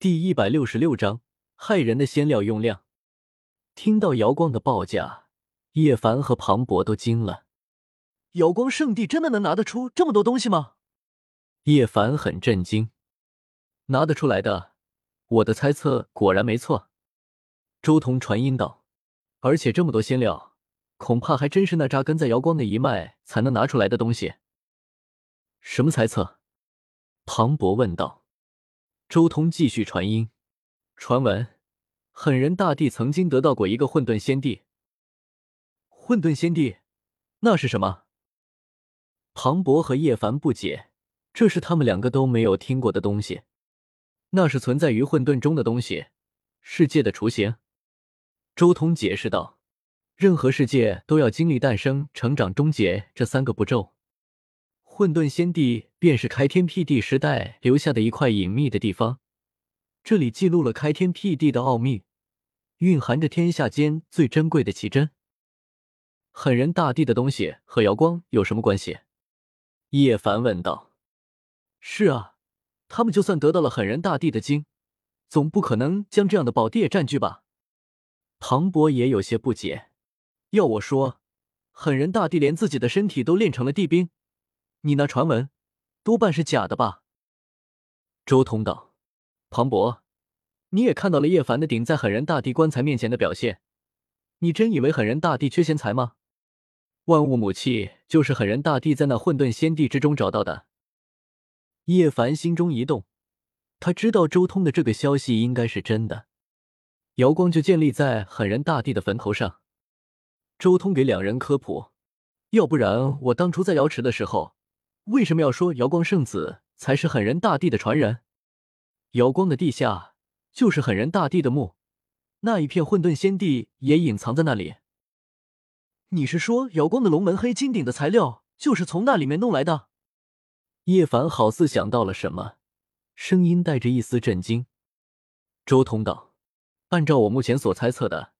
第一百六十六章骇人的仙料用量。听到瑶光的报价，叶凡和庞博都惊了。瑶光圣地真的能拿得出这么多东西吗？叶凡很震惊，拿得出来的。我的猜测果然没错。周彤传音道：“而且这么多仙料，恐怕还真是那扎根在瑶光的一脉才能拿出来的东西。”什么猜测？庞博问道。周通继续传音：“传闻，狠人大帝曾经得到过一个混沌仙帝。混沌仙帝，那是什么？”庞博和叶凡不解，这是他们两个都没有听过的东西。那是存在于混沌中的东西，世界的雏形。周通解释道：“任何世界都要经历诞生、成长、终结这三个步骤。混沌仙帝便是开天辟地时代留下的一块隐秘的地方，这里记录了开天辟地的奥秘，蕴含着天下间最珍贵的奇珍。狠人大帝的东西和瑶光有什么关系？”叶凡问道。“是啊。”他们就算得到了狠人大帝的经，总不可能将这样的宝地也占据吧？庞博也有些不解。要我说，狠人大帝连自己的身体都练成了地兵，你那传闻多半是假的吧？周通道：“庞博，你也看到了叶凡的顶在狠人大帝棺材面前的表现，你真以为狠人大帝缺贤才吗？万物母气就是狠人大帝在那混沌仙地之中找到的。”叶凡心中一动，他知道周通的这个消息应该是真的。瑶光就建立在狠人大帝的坟头上。周通给两人科普，要不然我当初在瑶池的时候，为什么要说瑶光圣子才是狠人大帝的传人？瑶光的地下就是狠人大帝的墓，那一片混沌仙地也隐藏在那里。你是说瑶光的龙门黑金鼎的材料就是从那里面弄来的？叶凡好似想到了什么，声音带着一丝震惊。周通道：“按照我目前所猜测的，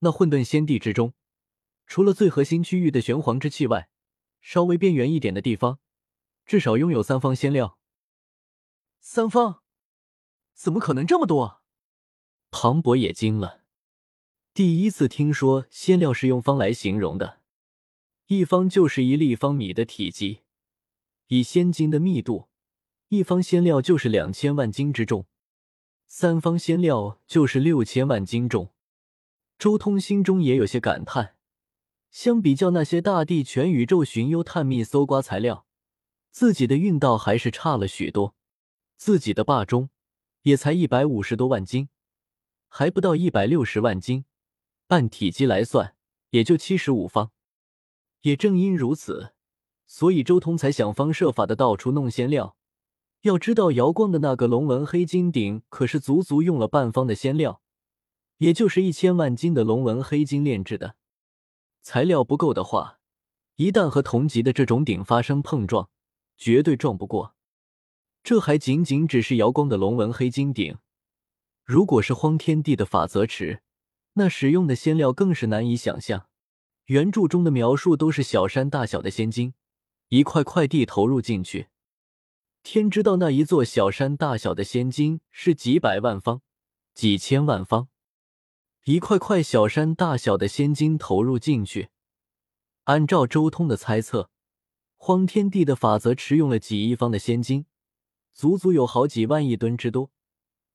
那混沌仙地之中，除了最核心区域的玄黄之气外，稍微边缘一点的地方，至少拥有三方仙料。三方？怎么可能这么多？”庞博也惊了，第一次听说仙料是用方来形容的，一方就是一立方米的体积。以仙金的密度，一方仙料就是两千万斤之重，三方仙料就是六千万斤重。周通心中也有些感叹，相比较那些大地全宇宙寻幽探秘搜刮材料，自己的运道还是差了许多。自己的霸中也才一百五十多万斤，还不到一百六十万斤，按体积来算，也就七十五方。也正因如此。所以周通才想方设法的到处弄仙料。要知道，瑶光的那个龙纹黑金鼎可是足足用了半方的仙料，也就是一千万斤的龙纹黑金炼制的。材料不够的话，一旦和同级的这种鼎发生碰撞，绝对撞不过。这还仅仅只是瑶光的龙纹黑金鼎，如果是荒天地的法则池，那使用的仙料更是难以想象。原著中的描述都是小山大小的仙金。一块块地投入进去，天知道那一座小山大小的仙金是几百万方、几千万方。一块块小山大小的仙金投入进去，按照周通的猜测，荒天地的法则持用了几亿方的仙金，足足有好几万亿吨之多。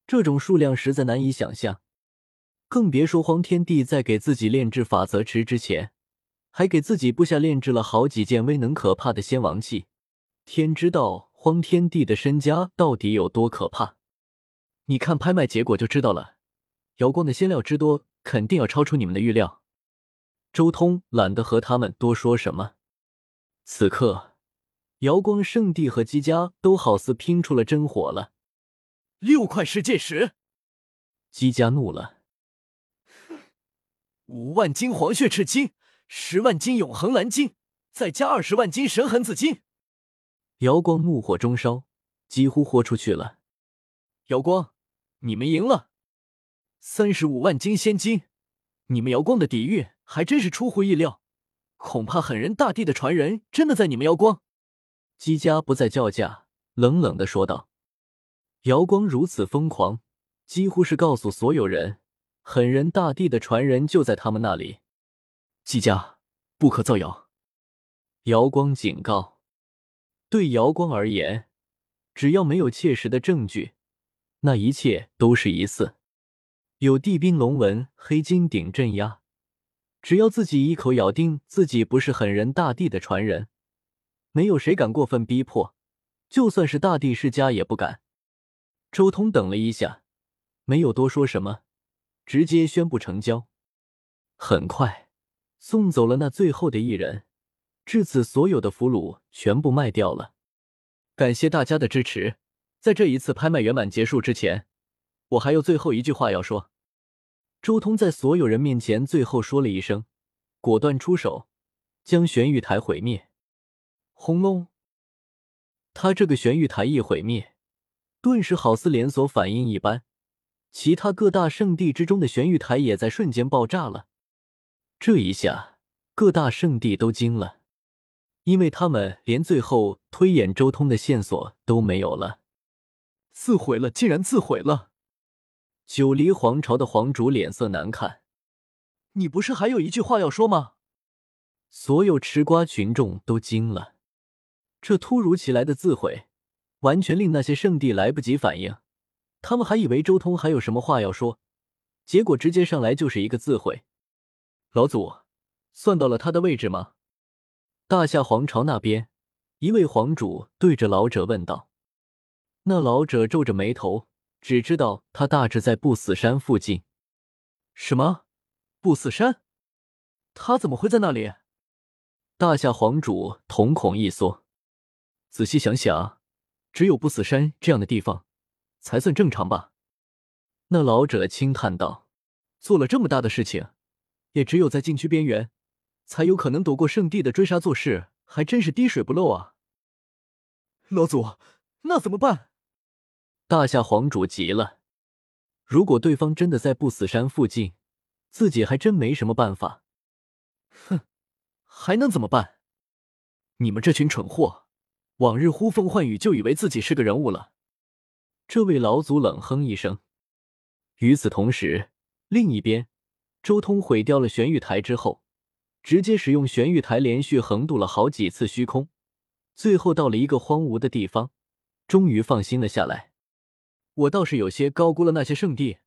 这种数量实在难以想象，更别说荒天帝在给自己炼制法则池之前。还给自己部下炼制了好几件威能可怕的仙王器，天知道荒天帝的身家到底有多可怕。你看拍卖结果就知道了。瑶光的仙料之多，肯定要超出你们的预料。周通懒得和他们多说什么。此刻，瑶光圣地和姬家都好似拼出了真火了。六块世界石，姬家怒了。五万斤黄血赤金。十万斤永恒蓝金，再加二十万斤神痕紫金。瑶光怒火中烧，几乎豁出去了。瑶光，你们赢了。三十五万斤仙金，你们瑶光的底蕴还真是出乎意料。恐怕狠人大帝的传人真的在你们瑶光。姬家不再叫价，冷冷的说道：“瑶光如此疯狂，几乎是告诉所有人，狠人大帝的传人就在他们那里。姬家不可造谣。瑶光警告：对瑶光而言，只要没有切实的证据，那一切都是疑似。有地冰龙纹、黑金鼎镇压，只要自己一口咬定自己不是狠人大帝的传人，没有谁敢过分逼迫，就算是大帝世家也不敢。周通等了一下，没有多说什么，直接宣布成交。很快，送走了那最后的一人，至此所有的俘虏全部卖掉了。感谢大家的支持，在这一次拍卖圆满结束之前。我还有最后一句话要说。周通在所有人面前最后说了一声，果断出手，将玄玉台毁灭。轰隆！他这个玄玉台一毁灭，顿时好似连锁反应一般，其他各大圣地之中的玄玉台也在瞬间爆炸了。这一下，各大圣地都惊了，因为他们连最后推演周通的线索都没有了。自毁了，竟然自毁了！九黎皇朝的皇主脸色难看，你不是还有一句话要说吗？所有吃瓜群众都惊了，这突如其来的自毁，完全令那些圣地来不及反应。他们还以为周通还有什么话要说，结果直接上来就是一个自毁。老祖，算到了他的位置吗？大夏皇朝那边，一位皇主对着老者问道。那老者皱着眉头。只知道他大致在不死山附近。什么？不死山？他怎么会在那里？大夏皇主瞳孔一缩，仔细想想，只有不死山这样的地方才算正常吧？那老者轻叹道：“做了这么大的事情，也只有在禁区边缘，才有可能躲过圣地的追杀。做事还真是滴水不漏啊！”老祖，那怎么办？大夏皇主急了，如果对方真的在不死山附近，自己还真没什么办法。哼，还能怎么办？你们这群蠢货，往日呼风唤雨就以为自己是个人物了。这位老祖冷哼一声。与此同时，另一边，周通毁掉了玄玉台之后，直接使用玄玉台连续横渡了好几次虚空，最后到了一个荒芜的地方，终于放心了下来。我倒是有些高估了那些圣地，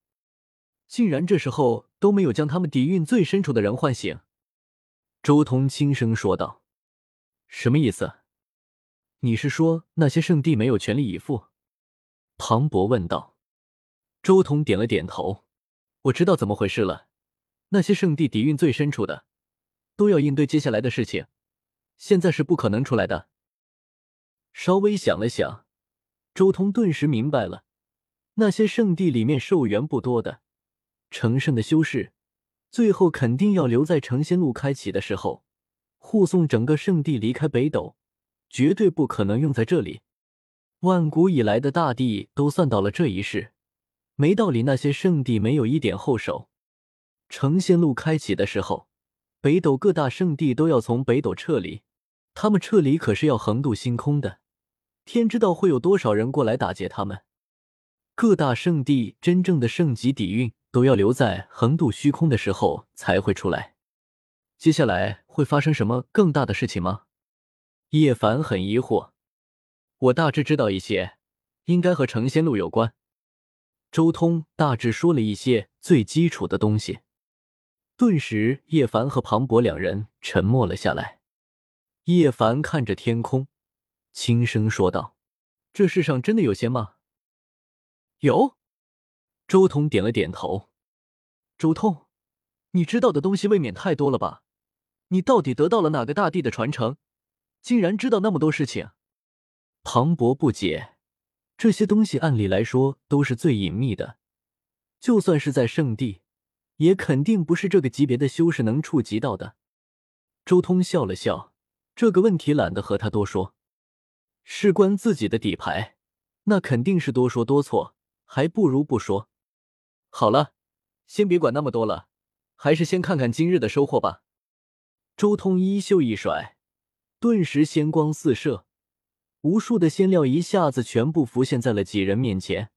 竟然这时候都没有将他们底蕴最深处的人唤醒。周通轻声说道：“什么意思？你是说那些圣地没有全力以赴？”庞博问道。周通点了点头：“我知道怎么回事了。那些圣地底蕴最深处的，都要应对接下来的事情，现在是不可能出来的。”稍微想了想，周通顿时明白了。那些圣地里面寿元不多的成圣的修士，最后肯定要留在成仙路开启的时候护送整个圣地离开北斗，绝对不可能用在这里。万古以来的大帝都算到了这一世，没道理那些圣地没有一点后手。成仙路开启的时候，北斗各大圣地都要从北斗撤离，他们撤离可是要横渡星空的，天知道会有多少人过来打劫他们。各大圣地真正的圣级底蕴都要留在横渡虚空的时候才会出来。接下来会发生什么更大的事情吗？叶凡很疑惑。我大致知道一些，应该和成仙路有关。周通大致说了一些最基础的东西。顿时，叶凡和庞博两人沉默了下来。叶凡看着天空，轻声说道：“这世上真的有仙吗？”有，周通点了点头。周通，你知道的东西未免太多了吧？你到底得到了哪个大帝的传承，竟然知道那么多事情？庞博不解，这些东西按理来说都是最隐秘的，就算是在圣地，也肯定不是这个级别的修士能触及到的。周通笑了笑，这个问题懒得和他多说，事关自己的底牌，那肯定是多说多错。还不如不说。好了，先别管那么多了，还是先看看今日的收获吧。周通衣袖一甩，顿时仙光四射，无数的仙料一下子全部浮现在了几人面前。